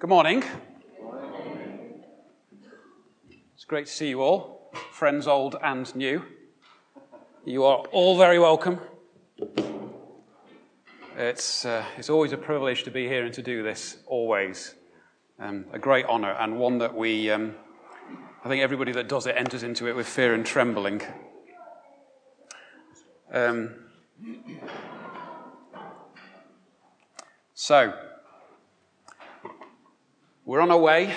Good morning. It's great to see you all, friends old and new. You are all very welcome. It's, uh, it's always a privilege to be here and to do this, always. Um, a great honour, and one that we, um, I think everybody that does it enters into it with fear and trembling. Um, so, we're on our way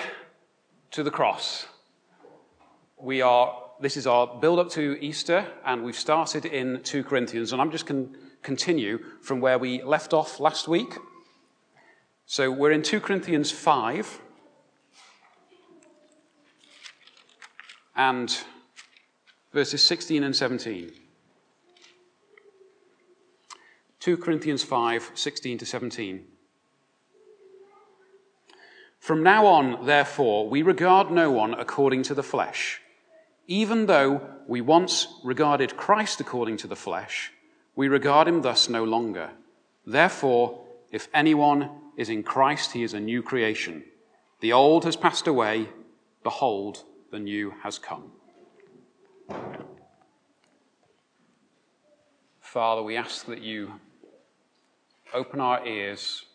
to the cross. We are, this is our build up to Easter, and we've started in 2 Corinthians, and I'm just going to continue from where we left off last week. So we're in 2 Corinthians 5, and verses 16 and 17. 2 Corinthians 5, 16 to 17. From now on, therefore, we regard no one according to the flesh. Even though we once regarded Christ according to the flesh, we regard him thus no longer. Therefore, if anyone is in Christ, he is a new creation. The old has passed away. Behold, the new has come. Father, we ask that you open our ears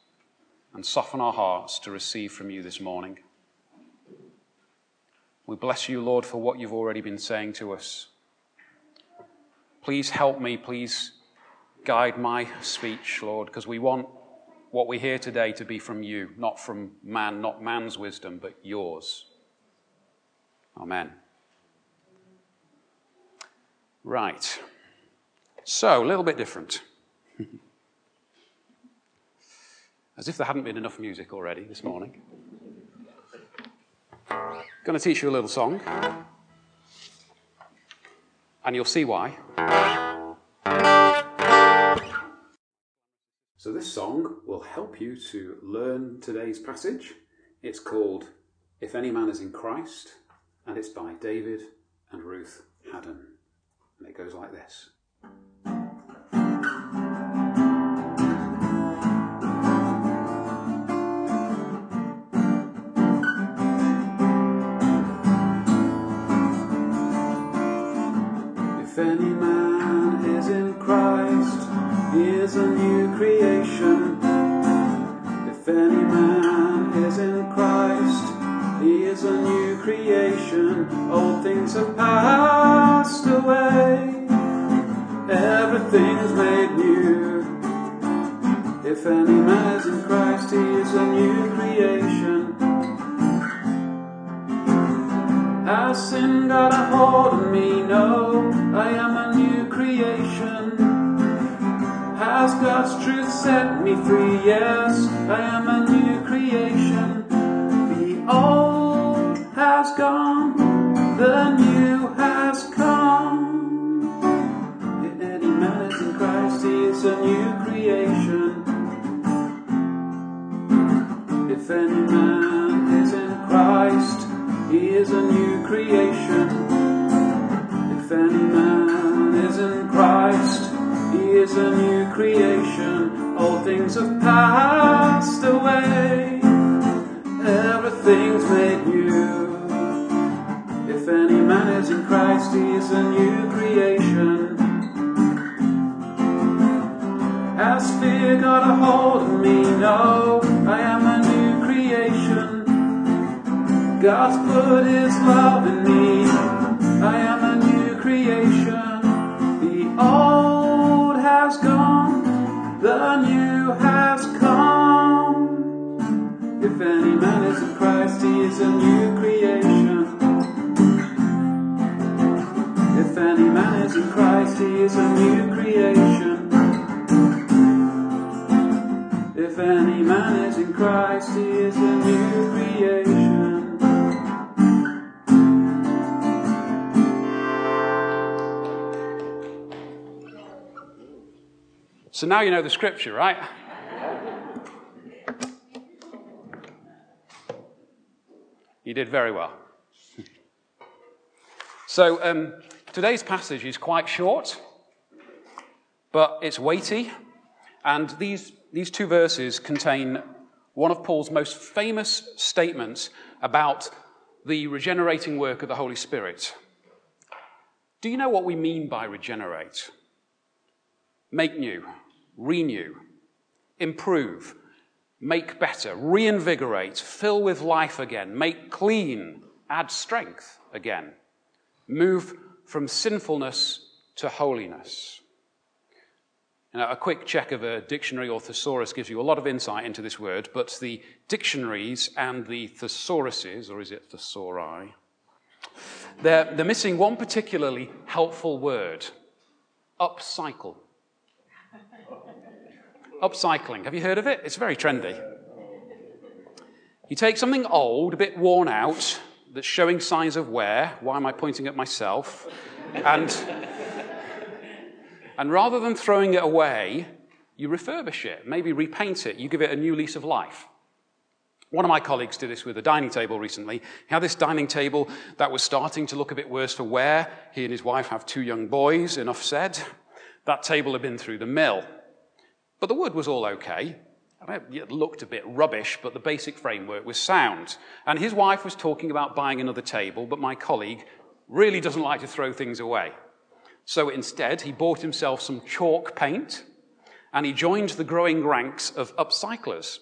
and soften our hearts to receive from you this morning. We bless you, Lord, for what you've already been saying to us. Please help me, please guide my speech, Lord, because we want what we hear today to be from you, not from man, not man's wisdom, but yours. Amen. Right. So, a little bit different. As if there hadn't been enough music already this morning. I'm Going to teach you a little song, and you'll see why. So, this song will help you to learn today's passage. It's called If Any Man Is in Christ, and it's by David and Ruth Haddon. And it goes like this. Things have passed away, everything's made new. If any man is in Christ, he is a new creation. Has sin got a hold of me? No, I am a new creation. Has God's truth set me free? Things have passed away, everything's made new. If any man is in Christ, he is a new creation. Has fear got a hold of me? No, I am a new creation. God's put His love in me. I am a new creation. The old has gone, the new man is in Christ, he is a new creation. If any man is in Christ, he is a new creation. If any man is in Christ, he is a new creation. So now you know the scripture, right? You did very well. So um, today's passage is quite short, but it's weighty, and these, these two verses contain one of Paul's most famous statements about the regenerating work of the Holy Spirit. Do you know what we mean by regenerate? Make new, renew, improve, make better, reinvigorate, fill with life again, make clean, add strength again, move from sinfulness to holiness. Now, a quick check of a dictionary or thesaurus gives you a lot of insight into this word, but the dictionaries and the thesauruses, or is it thesauri, they're, they're missing one particularly helpful word upcycle. Upcycling. Have you heard of it? It's very trendy. You take something old, a bit worn out, that's showing signs of wear. Why am I pointing at myself? And and rather than throwing it away, you refurbish it, maybe repaint it, you give it a new lease of life. One of my colleagues did this with a dining table recently. He had this dining table that was starting to look a bit worse for wear. He and his wife have two young boys, enough said. That table had been through the mill. But the wood was all okay. It looked a bit rubbish, but the basic framework was sound. And his wife was talking about buying another table, but my colleague really doesn't like to throw things away. So instead, he bought himself some chalk paint and he joined the growing ranks of upcyclers.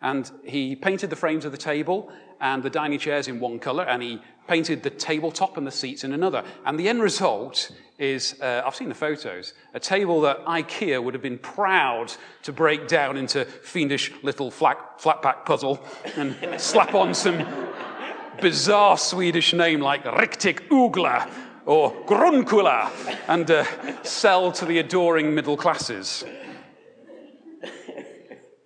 And he painted the frames of the table and the dining chairs in one color, and he painted the tabletop and the seats in another. And the end result is uh, I've seen the photos a table that IKEA would have been proud to break down into fiendish little flat, flat pack puzzle and slap on some bizarre Swedish name like Riktig Ugla or Grunkula and uh, sell to the adoring middle classes.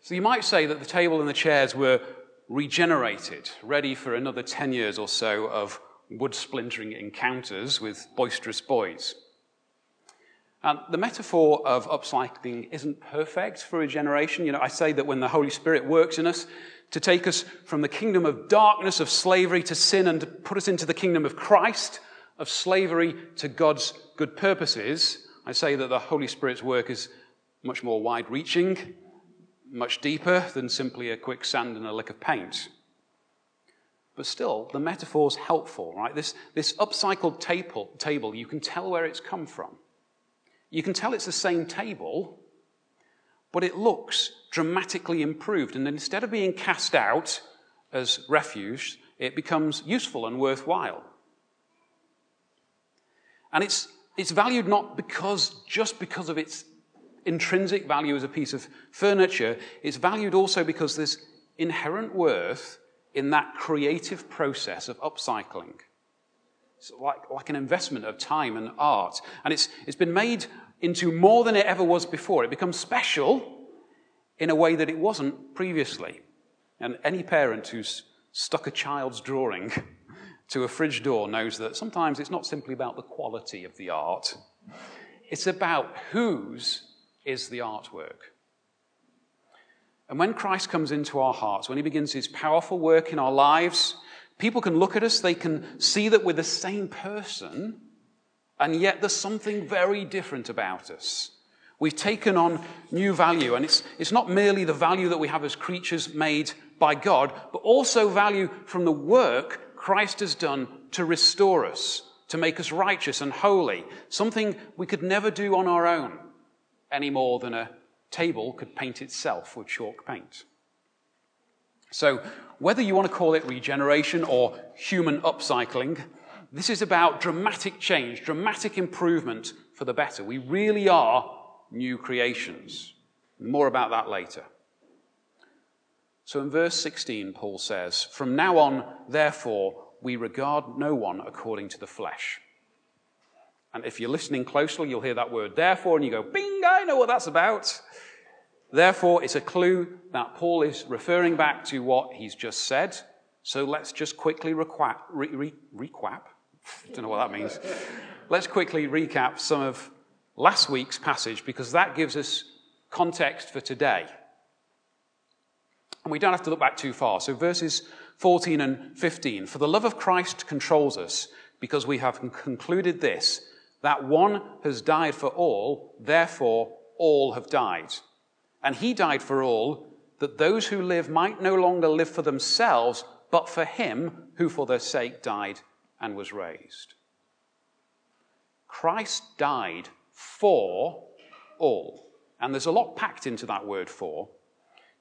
So you might say that the table and the chairs were regenerated, ready for another 10 years or so of wood splintering encounters with boisterous boys. And the metaphor of upcycling isn't perfect for regeneration. You know, I say that when the Holy Spirit works in us to take us from the kingdom of darkness, of slavery to sin, and to put us into the kingdom of Christ, of slavery to God's good purposes, I say that the Holy Spirit's work is much more wide reaching, much deeper than simply a quick sand and a lick of paint. But still, the metaphor's helpful, right? This, this upcycled table, table, you can tell where it's come from. You can tell it's the same table, but it looks dramatically improved. And instead of being cast out as refuse, it becomes useful and worthwhile. And it's, it's valued not because, just because of its intrinsic value as a piece of furniture, it's valued also because there's inherent worth in that creative process of upcycling. It's like, like an investment of time and art. And it's, it's been made into more than it ever was before. It becomes special in a way that it wasn't previously. And any parent who's stuck a child's drawing to a fridge door knows that sometimes it's not simply about the quality of the art, it's about whose is the artwork. And when Christ comes into our hearts, when he begins his powerful work in our lives, people can look at us, they can see that we're the same person, and yet there's something very different about us. We've taken on new value, and it's, it's not merely the value that we have as creatures made by God, but also value from the work Christ has done to restore us, to make us righteous and holy, something we could never do on our own any more than a table could paint itself with chalk paint. So, whether you want to call it regeneration or human upcycling, this is about dramatic change, dramatic improvement for the better. We really are new creations. More about that later. So in verse 16, Paul says, From now on, therefore, we regard no one according to the flesh. And if you're listening closely, you'll hear that word therefore, and you go, bing, I know what that's about. Therefore, it's a clue that Paul is referring back to what he's just said. So let's just quickly recap. Re, re, recap? Don't know what that means. let's quickly recap some of last week's passage because that gives us context for today. And we don't have to look back too far. So, verses 14 and 15 For the love of Christ controls us, because we have concluded this, that one has died for all, therefore all have died. And he died for all, that those who live might no longer live for themselves, but for him who for their sake died and was raised. Christ died for all. And there's a lot packed into that word for.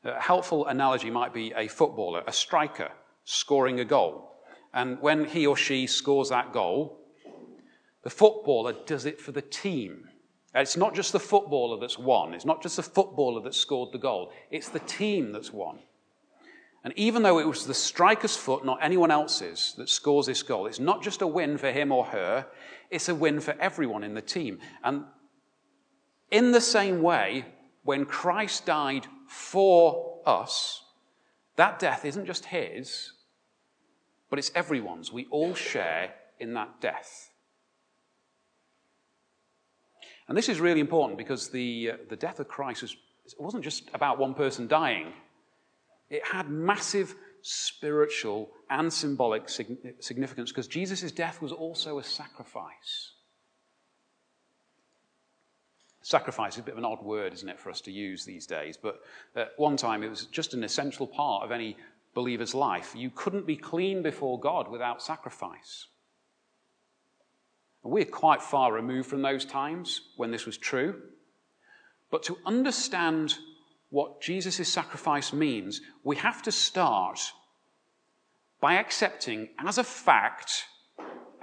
A helpful analogy might be a footballer, a striker, scoring a goal. And when he or she scores that goal, the footballer does it for the team. It's not just the footballer that's won. It's not just the footballer that scored the goal. It's the team that's won. And even though it was the striker's foot, not anyone else's, that scores this goal, it's not just a win for him or her, it's a win for everyone in the team. And in the same way, when Christ died for us, that death isn't just his, but it's everyone's. We all share in that death. And this is really important because the, uh, the death of Christ was, wasn't just about one person dying, it had massive spiritual and symbolic significance because Jesus' death was also a sacrifice. Sacrifice is a bit of an odd word, isn't it, for us to use these days? But at one time, it was just an essential part of any believer's life. You couldn't be clean before God without sacrifice. We're quite far removed from those times when this was true. But to understand what Jesus' sacrifice means, we have to start by accepting as a fact,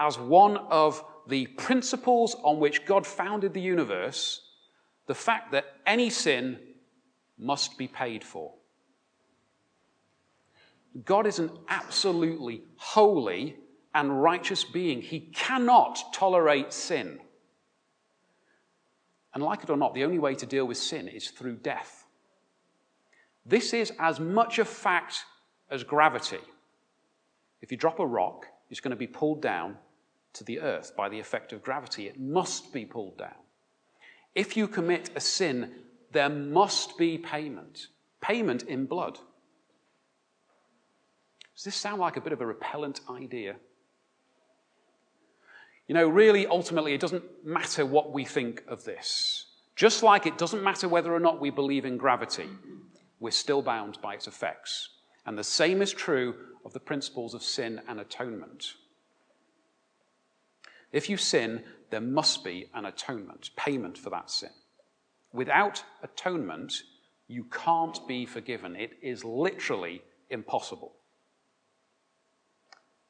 as one of the principles on which God founded the universe, the fact that any sin must be paid for. God is an absolutely holy and righteous being. He cannot tolerate sin. And like it or not, the only way to deal with sin is through death. This is as much a fact as gravity. If you drop a rock, it's going to be pulled down to the earth by the effect of gravity. It must be pulled down. If you commit a sin, there must be payment. Payment in blood. Does this sound like a bit of a repellent idea? You know, really, ultimately, it doesn't matter what we think of this. Just like it doesn't matter whether or not we believe in gravity, we're still bound by its effects. And the same is true of the principles of sin and atonement. If you sin, there must be an atonement, payment for that sin. Without atonement, you can't be forgiven. It is literally impossible.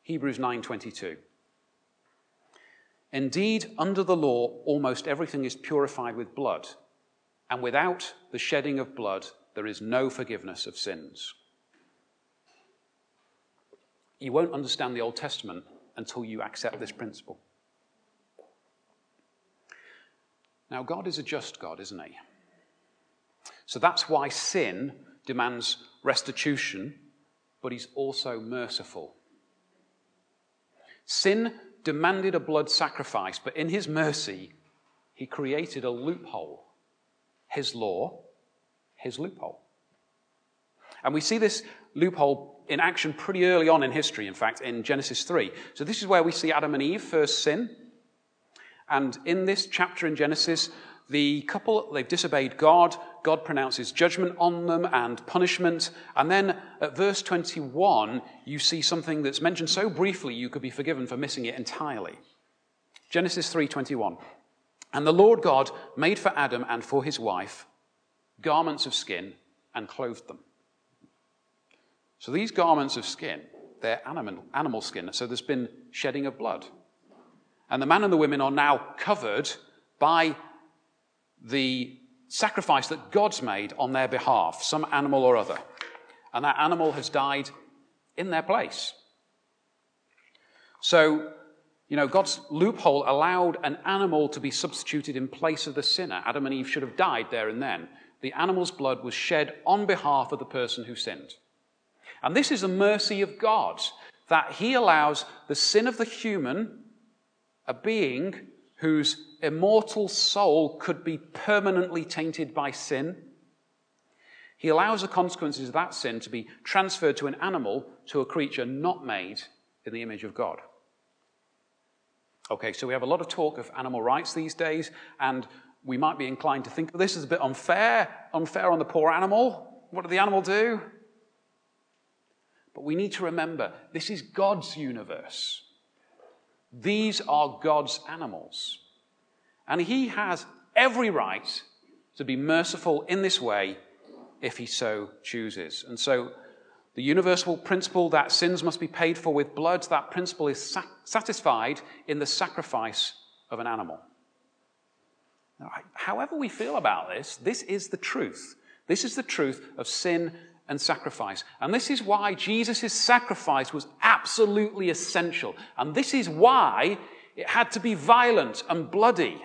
Hebrews 9:22 Indeed, under the law, almost everything is purified with blood, and without the shedding of blood, there is no forgiveness of sins. You won't understand the Old Testament until you accept this principle. Now, God is a just God, isn't He? So that's why sin demands restitution, but He's also merciful. Sin demanded a blood sacrifice, but in his mercy, he created a loophole. His law, his loophole. And we see this loophole in action pretty early on in history, in fact, in Genesis 3. So this is where we see Adam and Eve first sin. And in this chapter in Genesis, the couple, they've disobeyed God. God pronounces judgment on them and punishment. And then at verse 21, you see something that's mentioned so briefly you could be forgiven for missing it entirely. Genesis 3:21. And the Lord God made for Adam and for his wife garments of skin and clothed them. So these garments of skin, they're animal, animal skin, so there's been shedding of blood. And the man and the women are now covered by the sacrifice that God's made on their behalf, some animal or other. And that animal has died in their place. So, you know, God's loophole allowed an animal to be substituted in place of the sinner. Adam and Eve should have died there and then. The animal's blood was shed on behalf of the person who sinned. And this is the mercy of God that He allows the sin of the human, a being whose immortal soul could be permanently tainted by sin. He allows the consequences of that sin to be transferred to an animal, to a creature not made in the image of God. Okay, so we have a lot of talk of animal rights these days, and we might be inclined to think this as a bit unfair, unfair on the poor animal. what did the animal do? But we need to remember this is God's universe. These are God's animals. And He has every right to be merciful in this way if He so chooses. And so, the universal principle that sins must be paid for with blood, that principle is sa- satisfied in the sacrifice of an animal. Now, however, we feel about this, this is the truth. This is the truth of sin and sacrifice. And this is why Jesus' sacrifice was absolutely essential. And this is why it had to be violent and bloody.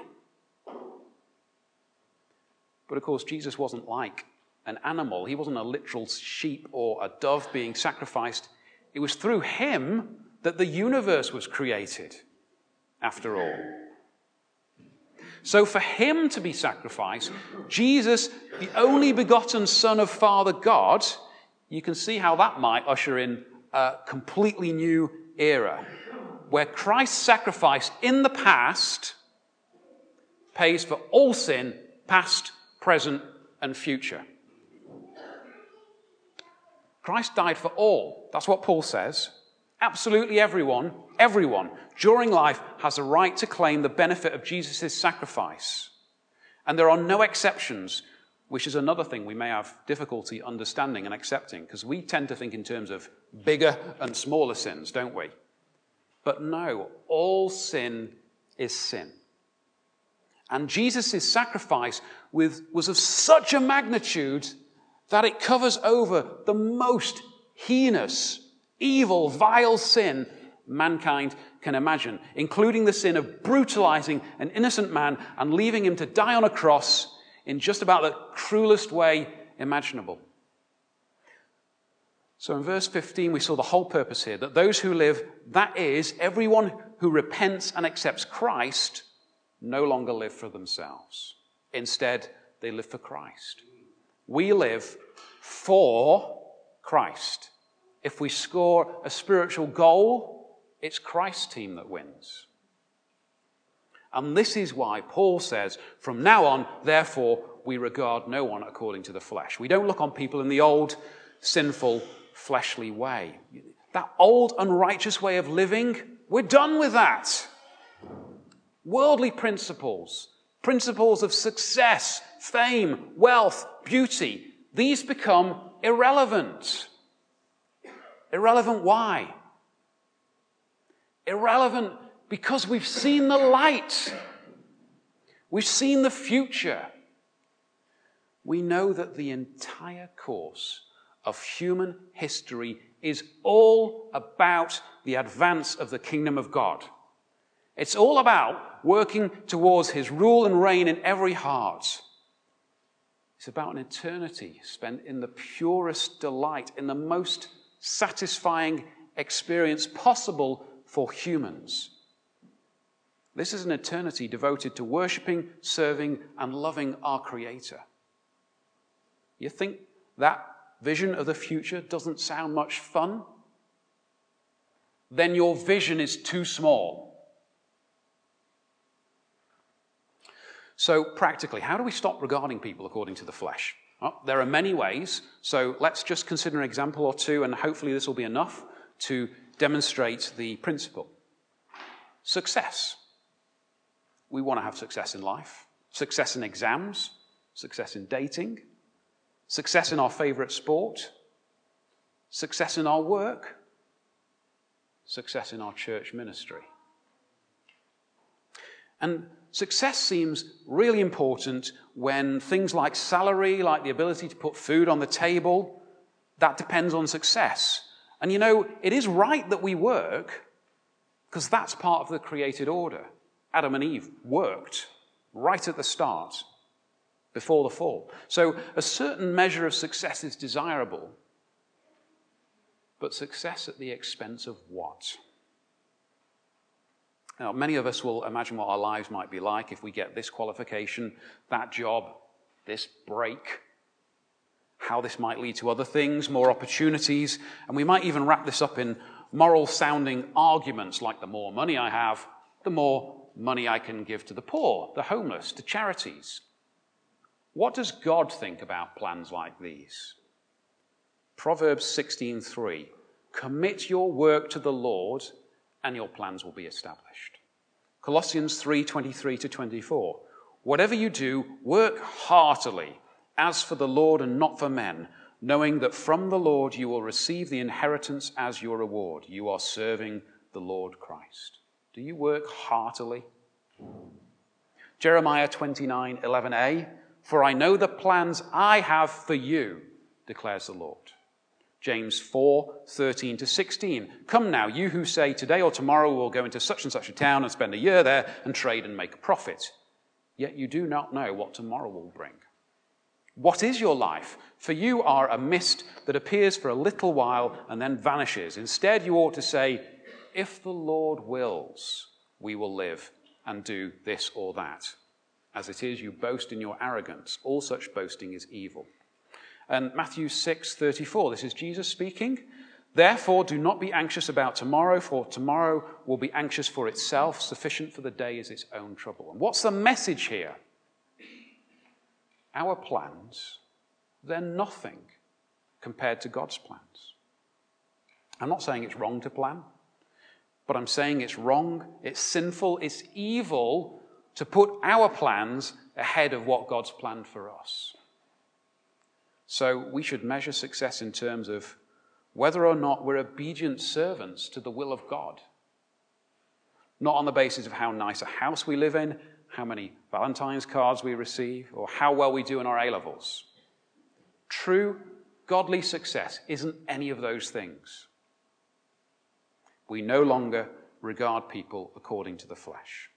But of course, Jesus wasn't like an animal, he wasn't a literal sheep or a dove being sacrificed. It was through him that the universe was created, after all. So, for him to be sacrificed, Jesus, the only begotten Son of Father God, you can see how that might usher in a completely new era where Christ's sacrifice in the past pays for all sin, past, present, and future. Christ died for all. That's what Paul says. Absolutely everyone, everyone during life has a right to claim the benefit of Jesus' sacrifice. And there are no exceptions, which is another thing we may have difficulty understanding and accepting, because we tend to think in terms of bigger and smaller sins, don't we? But no, all sin is sin. And Jesus' sacrifice was of such a magnitude that it covers over the most heinous, evil, vile sin mankind can imagine, including the sin of brutalizing an innocent man and leaving him to die on a cross in just about the cruelest way imaginable. So in verse 15, we saw the whole purpose here that those who live, that is, everyone who repents and accepts Christ, no longer live for themselves. Instead, they live for Christ. We live for Christ. If we score a spiritual goal, it's Christ's team that wins. And this is why Paul says, from now on, therefore, we regard no one according to the flesh. We don't look on people in the old, sinful, fleshly way. That old, unrighteous way of living, we're done with that. Worldly principles, principles of success, fame, wealth, beauty, these become irrelevant. Irrelevant why? Irrelevant because we've seen the light. We've seen the future. We know that the entire course of human history is all about the advance of the kingdom of God. It's all about working towards his rule and reign in every heart. It's about an eternity spent in the purest delight, in the most satisfying experience possible for humans. This is an eternity devoted to worshipping, serving, and loving our Creator. You think that vision of the future doesn't sound much fun? Then your vision is too small. So, practically, how do we stop regarding people according to the flesh? Well, there are many ways, so let's just consider an example or two, and hopefully, this will be enough to demonstrate the principle. Success. We want to have success in life, success in exams, success in dating, success in our favorite sport, success in our work, success in our church ministry. And success seems really important when things like salary, like the ability to put food on the table, that depends on success. And you know, it is right that we work because that's part of the created order. Adam and Eve worked right at the start, before the fall. So a certain measure of success is desirable, but success at the expense of what? Now, many of us will imagine what our lives might be like if we get this qualification, that job, this break, how this might lead to other things, more opportunities, and we might even wrap this up in moral sounding arguments like the more money I have, the more money I can give to the poor, the homeless, to charities. What does God think about plans like these? Proverbs 16:3. Commit your work to the Lord, and your plans will be established. Colossians 3:23 to 24. Whatever you do, work heartily, as for the Lord and not for men, knowing that from the Lord you will receive the inheritance as your reward. You are serving the Lord Christ. Do you work heartily? Jeremiah 29 11a. For I know the plans I have for you, declares the Lord. James 4 13 to 16. Come now, you who say, Today or tomorrow we'll go into such and such a town and spend a year there and trade and make a profit. Yet you do not know what tomorrow will bring. What is your life? For you are a mist that appears for a little while and then vanishes. Instead, you ought to say, If the Lord wills, we will live and do this or that. As it is, you boast in your arrogance. All such boasting is evil. And Matthew 6 34, this is Jesus speaking. Therefore, do not be anxious about tomorrow, for tomorrow will be anxious for itself. Sufficient for the day is its own trouble. And what's the message here? Our plans, they're nothing compared to God's plans. I'm not saying it's wrong to plan, but I'm saying it's wrong, it's sinful, it's evil to put our plans ahead of what God's planned for us. So we should measure success in terms of whether or not we're obedient servants to the will of God. Not on the basis of how nice a house we live in, how many Valentine's cards we receive, or how well we do in our A levels. True godly success isn't any of those things. We no longer regard people according to the flesh.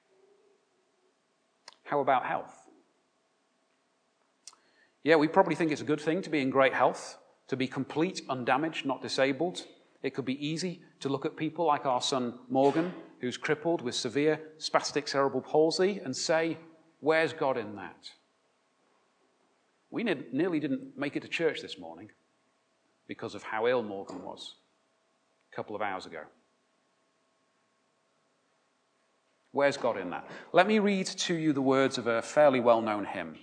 How about health? Yeah, we probably think it's a good thing to be in great health, to be complete, undamaged, not disabled. It could be easy to look at people like our son Morgan, who's crippled with severe spastic cerebral palsy, and say, Where's God in that? We nearly didn't make it to church this morning because of how ill Morgan was a couple of hours ago. Where's God in that? Let me read to you the words of a fairly well known hymn.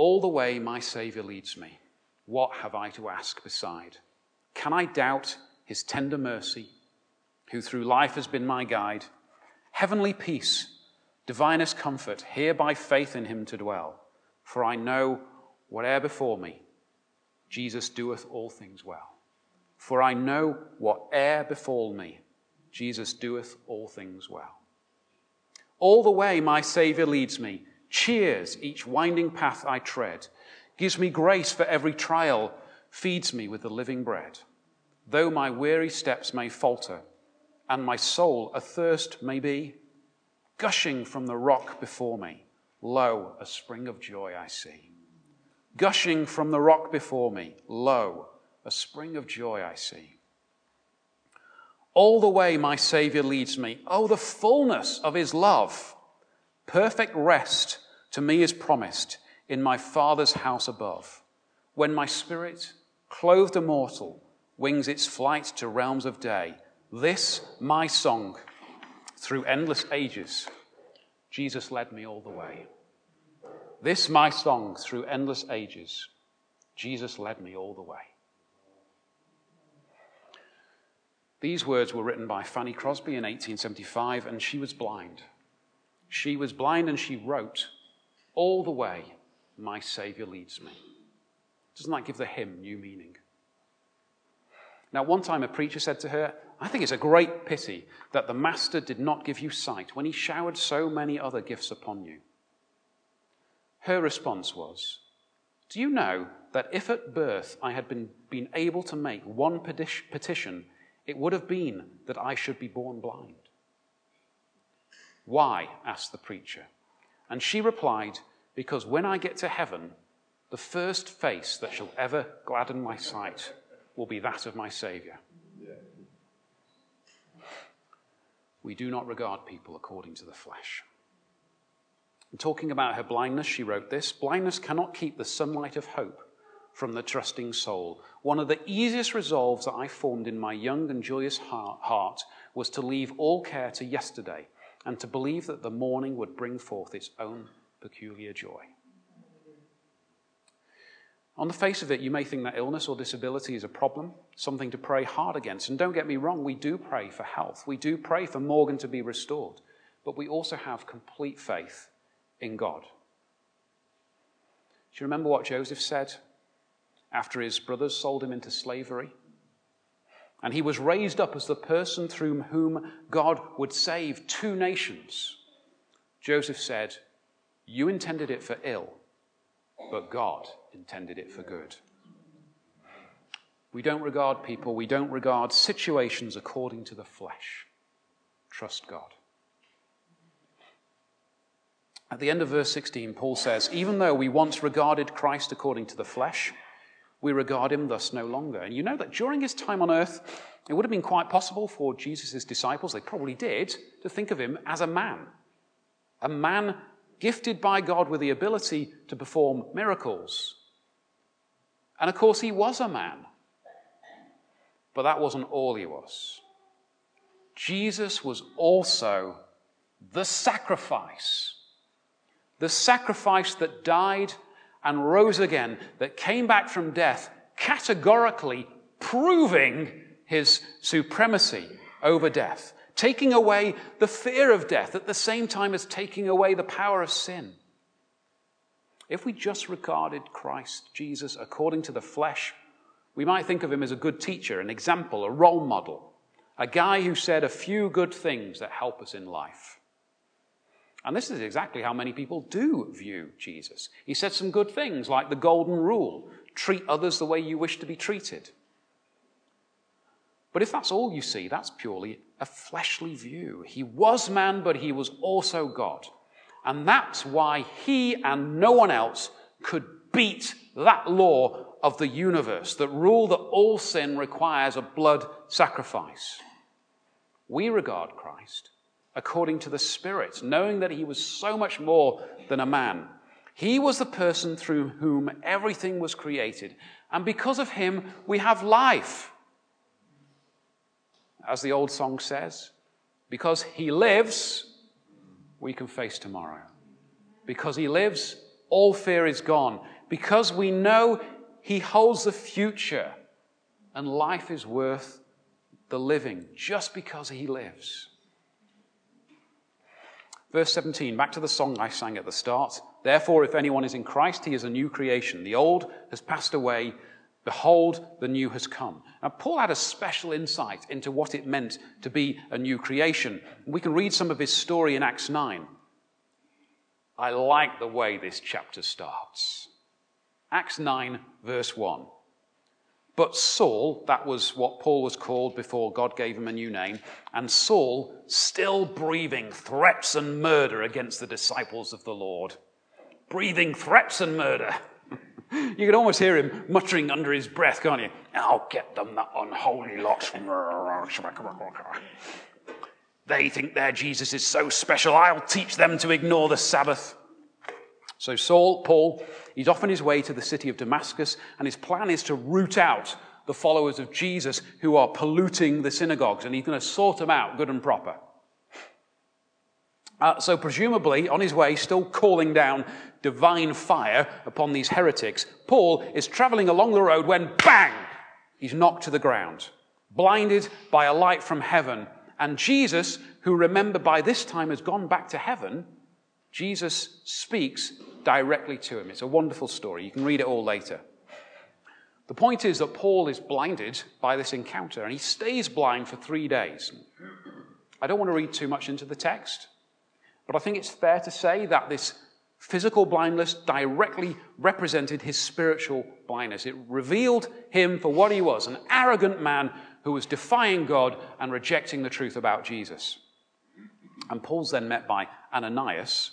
All the way my Saviour leads me, what have I to ask beside? Can I doubt his tender mercy, who through life has been my guide? Heavenly peace, divinest comfort, here by faith in him to dwell. For I know whate'er before me, Jesus doeth all things well. For I know whate'er befall me, Jesus doeth all things well. All the way my Saviour leads me, cheers each winding path I tread, gives me grace for every trial, feeds me with the living bread. Though my weary steps may falter, and my soul athirst may be, gushing from the rock before me, lo, a spring of joy I see. Gushing from the rock before me, lo, a spring of joy I see. All the way my Savior leads me. Oh, the fullness of his love. Perfect rest to me is promised in my Father's house above. When my spirit, clothed immortal, wings its flight to realms of day, this my song through endless ages, Jesus led me all the way. This my song through endless ages, Jesus led me all the way. These words were written by Fanny Crosby in 1875, and she was blind. She was blind and she wrote, All the way my Savior leads me. Doesn't that give the hymn new meaning? Now, one time a preacher said to her, I think it's a great pity that the Master did not give you sight when he showered so many other gifts upon you. Her response was, Do you know that if at birth I had been, been able to make one petition it would have been that I should be born blind. Why? asked the preacher. And she replied, Because when I get to heaven, the first face that shall ever gladden my sight will be that of my Saviour. We do not regard people according to the flesh. And talking about her blindness, she wrote this Blindness cannot keep the sunlight of hope from the trusting soul. One of the easiest resolves that I formed in my young and joyous heart was to leave all care to yesterday and to believe that the morning would bring forth its own peculiar joy. On the face of it, you may think that illness or disability is a problem, something to pray hard against. And don't get me wrong, we do pray for health. We do pray for Morgan to be restored. But we also have complete faith in God. Do you remember what Joseph said after his brothers sold him into slavery? And he was raised up as the person through whom God would save two nations. Joseph said, You intended it for ill, but God intended it for good. We don't regard people, we don't regard situations according to the flesh. Trust God. At the end of verse 16, Paul says, Even though we once regarded Christ according to the flesh, we regard him thus no longer. And you know that during his time on earth, it would have been quite possible for Jesus' disciples, they probably did, to think of him as a man. A man gifted by God with the ability to perform miracles. And of course, he was a man. But that wasn't all he was. Jesus was also the sacrifice. The sacrifice that died and rose again, that came back from death, categorically proving his supremacy over death, taking away the fear of death at the same time as taking away the power of sin. If we just regarded Christ Jesus according to the flesh, we might think of him as a good teacher, an example, a role model, a guy who said a few good things that help us in life. And this is exactly how many people do view Jesus. He said some good things like the golden rule treat others the way you wish to be treated. But if that's all you see, that's purely a fleshly view. He was man, but he was also God. And that's why he and no one else could beat that law of the universe, that rule that all sin requires a blood sacrifice. We regard Christ according to the Spirit, knowing that he was so much more than a man. He was the person through whom everything was created. And because of him, we have life. As the old song says, because he lives, we can face tomorrow. Because he lives, all fear is gone. Because we know he holds the future and life is worth the living just because he lives. Verse 17, back to the song I sang at the start. Therefore, if anyone is in Christ, he is a new creation. The old has passed away. Behold, the new has come. Now, Paul had a special insight into what it meant to be a new creation. We can read some of his story in Acts 9. I like the way this chapter starts. Acts 9, verse 1. But Saul, that was what Paul was called before God gave him a new name, and Saul still breathing threats and murder against the disciples of the Lord. Breathing threats and murder. you can almost hear him muttering under his breath, can't you? I'll get them, that unholy lot. They think their Jesus is so special, I'll teach them to ignore the Sabbath. So, Saul, Paul, he's off on his way to the city of Damascus, and his plan is to root out the followers of Jesus who are polluting the synagogues, and he's going to sort them out good and proper. Uh, so, presumably, on his way, still calling down divine fire upon these heretics, Paul is traveling along the road when bang! He's knocked to the ground, blinded by a light from heaven. And Jesus, who remember by this time has gone back to heaven, Jesus speaks directly to him. It's a wonderful story. You can read it all later. The point is that Paul is blinded by this encounter, and he stays blind for three days. I don't want to read too much into the text, but I think it's fair to say that this physical blindness directly represented his spiritual blindness. It revealed him for what he was an arrogant man who was defying God and rejecting the truth about Jesus. And Paul's then met by Ananias,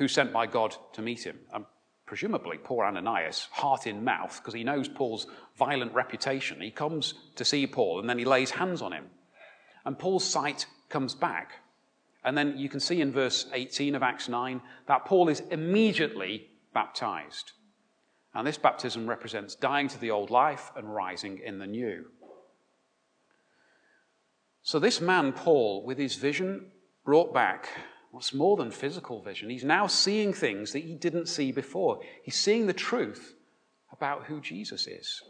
who's sent by God to meet him. And presumably, poor Ananias, heart in mouth, because he knows Paul's violent reputation. He comes to see Paul and then he lays hands on him. And Paul's sight comes back. And then you can see in verse 18 of Acts 9 that Paul is immediately baptized. And this baptism represents dying to the old life and rising in the new. So, this man, Paul, with his vision brought back What's more than physical vision? He's now seeing things that he didn't see before. He's seeing the truth about who Jesus is.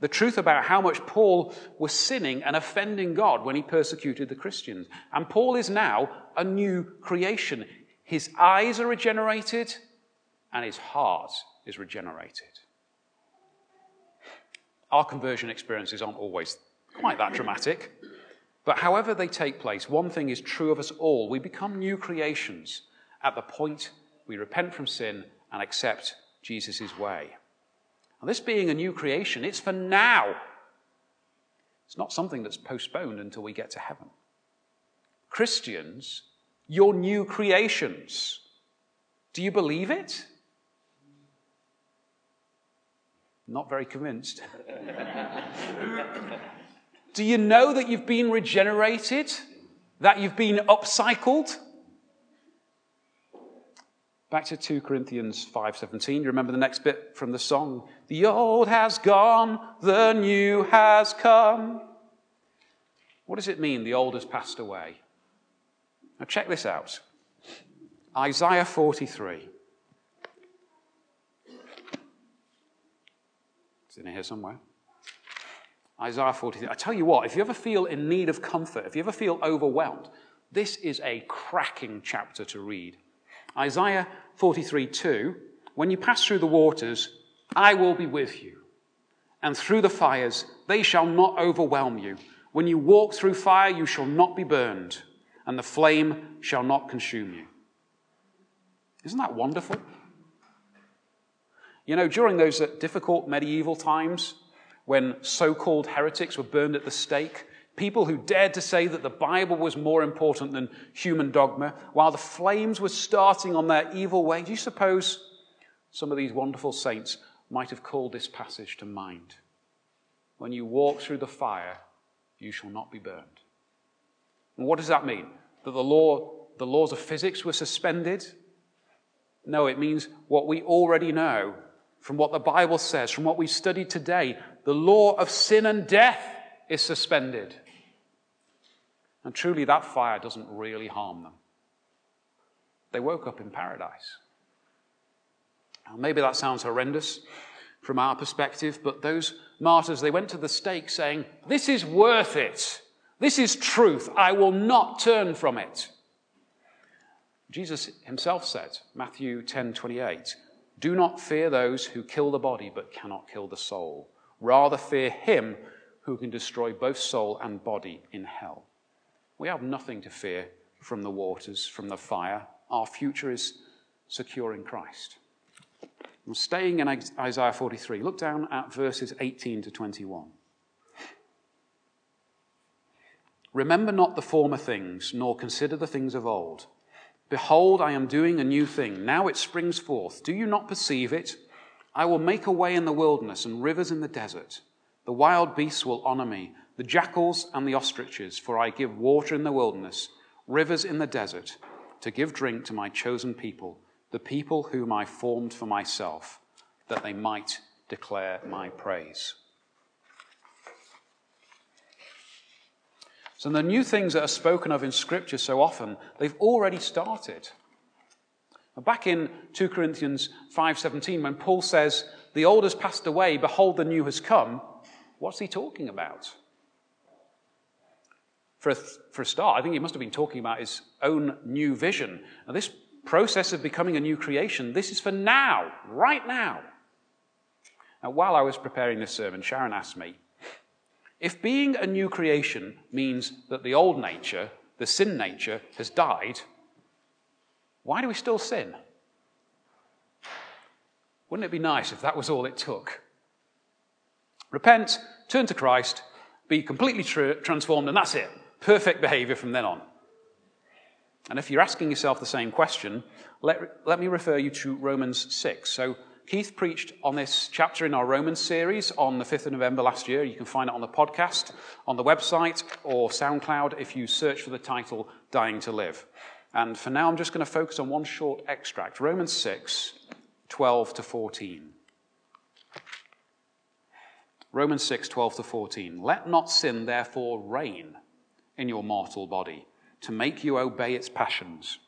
The truth about how much Paul was sinning and offending God when he persecuted the Christians. And Paul is now a new creation. His eyes are regenerated and his heart is regenerated. Our conversion experiences aren't always quite that dramatic. But however they take place, one thing is true of us all. We become new creations at the point we repent from sin and accept Jesus' way. And this being a new creation, it's for now. It's not something that's postponed until we get to heaven. Christians, you're new creations. Do you believe it? Not very convinced. Do you know that you've been regenerated? That you've been upcycled? Back to 2 Corinthians 5:17. You remember the next bit from the song? The old has gone, the new has come. What does it mean the old has passed away? Now check this out. Isaiah 43. It's in here somewhere. Isaiah 43. I tell you what, if you ever feel in need of comfort, if you ever feel overwhelmed, this is a cracking chapter to read. Isaiah 43 2. When you pass through the waters, I will be with you. And through the fires, they shall not overwhelm you. When you walk through fire, you shall not be burned, and the flame shall not consume you. Isn't that wonderful? You know, during those uh, difficult medieval times when so called heretics were burned at the stake, people who dared to say that the Bible was more important than human dogma, while the flames were starting on their evil way, do you suppose some of these wonderful saints might have called this passage to mind? When you walk through the fire, you shall not be burned. And what does that mean? That the law, the laws of physics were suspended? No, it means what we already know from what the Bible says, from what we studied today, the law of sin and death is suspended. And truly, that fire doesn't really harm them. They woke up in paradise. Now, maybe that sounds horrendous from our perspective, but those martyrs, they went to the stake saying, This is worth it. This is truth. I will not turn from it. Jesus himself said, Matthew 10 28, do not fear those who kill the body but cannot kill the soul. Rather, fear him who can destroy both soul and body in hell. We have nothing to fear from the waters, from the fire. Our future is secure in Christ. I'm staying in Isaiah 43. Look down at verses 18 to 21. Remember not the former things, nor consider the things of old. Behold, I am doing a new thing. Now it springs forth. Do you not perceive it? I will make a way in the wilderness and rivers in the desert. The wild beasts will honor me, the jackals and the ostriches, for I give water in the wilderness, rivers in the desert, to give drink to my chosen people, the people whom I formed for myself, that they might declare my praise. So the new things that are spoken of in Scripture so often, they've already started. Back in 2 Corinthians 5:17, when Paul says, "The old has passed away; behold, the new has come," what's he talking about? For a, for a start, I think he must have been talking about his own new vision. Now, this process of becoming a new creation, this is for now, right now. Now, while I was preparing this sermon, Sharon asked me, if being a new creation means that the old nature, the sin nature, has died, why do we still sin? Wouldn't it be nice if that was all it took? Repent, turn to Christ, be completely tr- transformed, and that's it. Perfect behavior from then on. And if you're asking yourself the same question, let, let me refer you to Romans 6. So, Keith preached on this chapter in our Romans series on the 5th of November last year. You can find it on the podcast, on the website, or SoundCloud if you search for the title Dying to Live. And for now, I'm just going to focus on one short extract Romans 6, 12 to 14. Romans 6, 12 to 14. Let not sin therefore reign in your mortal body to make you obey its passions.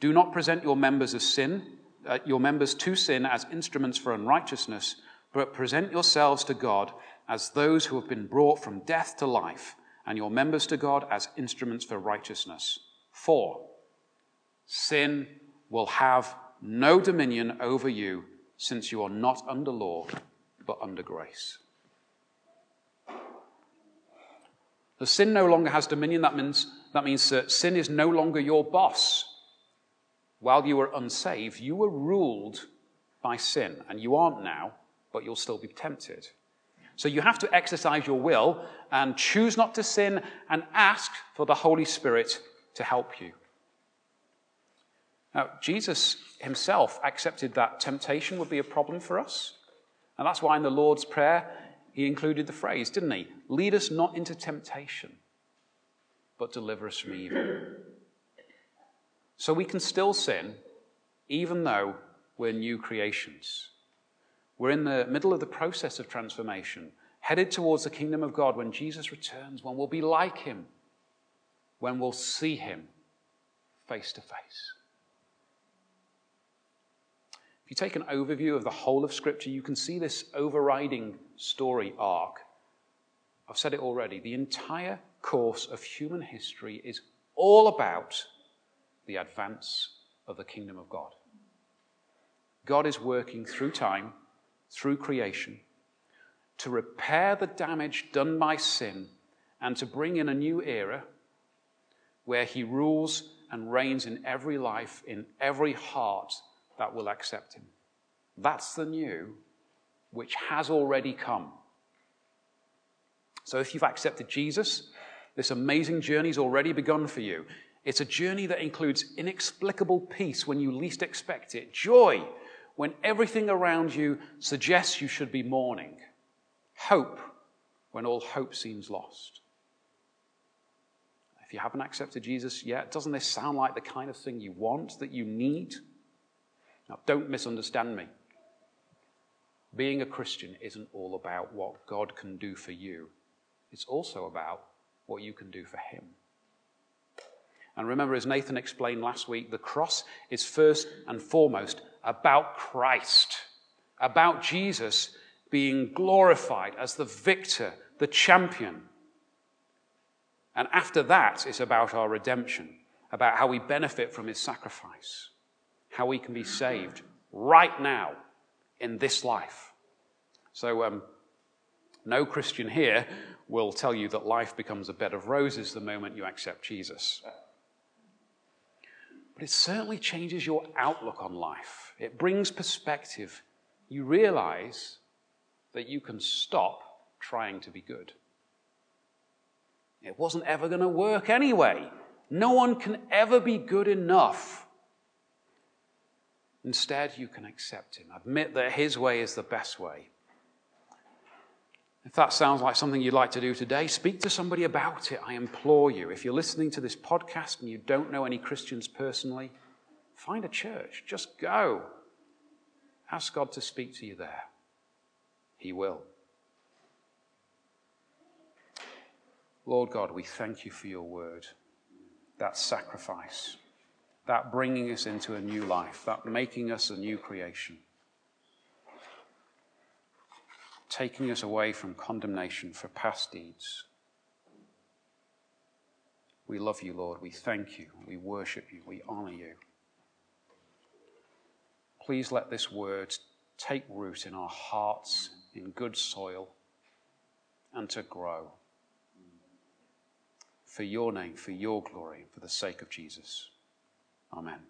Do not present your members as sin uh, your members to sin as instruments for unrighteousness, but present yourselves to God as those who have been brought from death to life, and your members to God as instruments for righteousness. For, sin will have no dominion over you, since you are not under law, but under grace. The sin no longer has dominion. That means, that means that sin is no longer your boss. While you were unsaved, you were ruled by sin, and you aren't now, but you'll still be tempted. So you have to exercise your will and choose not to sin and ask for the Holy Spirit to help you. Now, Jesus himself accepted that temptation would be a problem for us. And that's why in the Lord's Prayer, he included the phrase, didn't he? Lead us not into temptation, but deliver us from evil. So we can still sin, even though we're new creations. We're in the middle of the process of transformation, headed towards the kingdom of God when Jesus returns, when we'll be like him, when we'll see him face to face. You take an overview of the whole of Scripture, you can see this overriding story arc. I've said it already. The entire course of human history is all about the advance of the kingdom of God. God is working through time, through creation, to repair the damage done by sin and to bring in a new era where he rules and reigns in every life, in every heart that will accept him. That's the new which has already come. So if you've accepted Jesus, this amazing journey has already begun for you. It's a journey that includes inexplicable peace when you least expect it, joy when everything around you suggests you should be mourning, hope when all hope seems lost. If you haven't accepted Jesus yet, doesn't this sound like the kind of thing you want, that you need? Now, don't misunderstand me. Being a Christian isn't all about what God can do for you, it's also about what you can do for Him. And remember, as Nathan explained last week, the cross is first and foremost about Christ, about Jesus being glorified as the victor, the champion. And after that, it's about our redemption, about how we benefit from his sacrifice, how we can be saved right now in this life. So, um, no Christian here will tell you that life becomes a bed of roses the moment you accept Jesus. But it certainly changes your outlook on life. It brings perspective. You realize that you can stop trying to be good. It wasn't ever going to work anyway. No one can ever be good enough. Instead, you can accept Him. Admit that His way is the best way. If that sounds like something you'd like to do today, speak to somebody about it. I implore you. If you're listening to this podcast and you don't know any Christians personally, find a church. Just go. Ask God to speak to you there. He will. Lord God, we thank you for your word, that sacrifice, that bringing us into a new life, that making us a new creation taking us away from condemnation for past deeds. We love you, Lord. We thank you. We worship you. We honor you. Please let this word take root in our hearts in good soil and to grow. For your name, for your glory, for the sake of Jesus. Amen.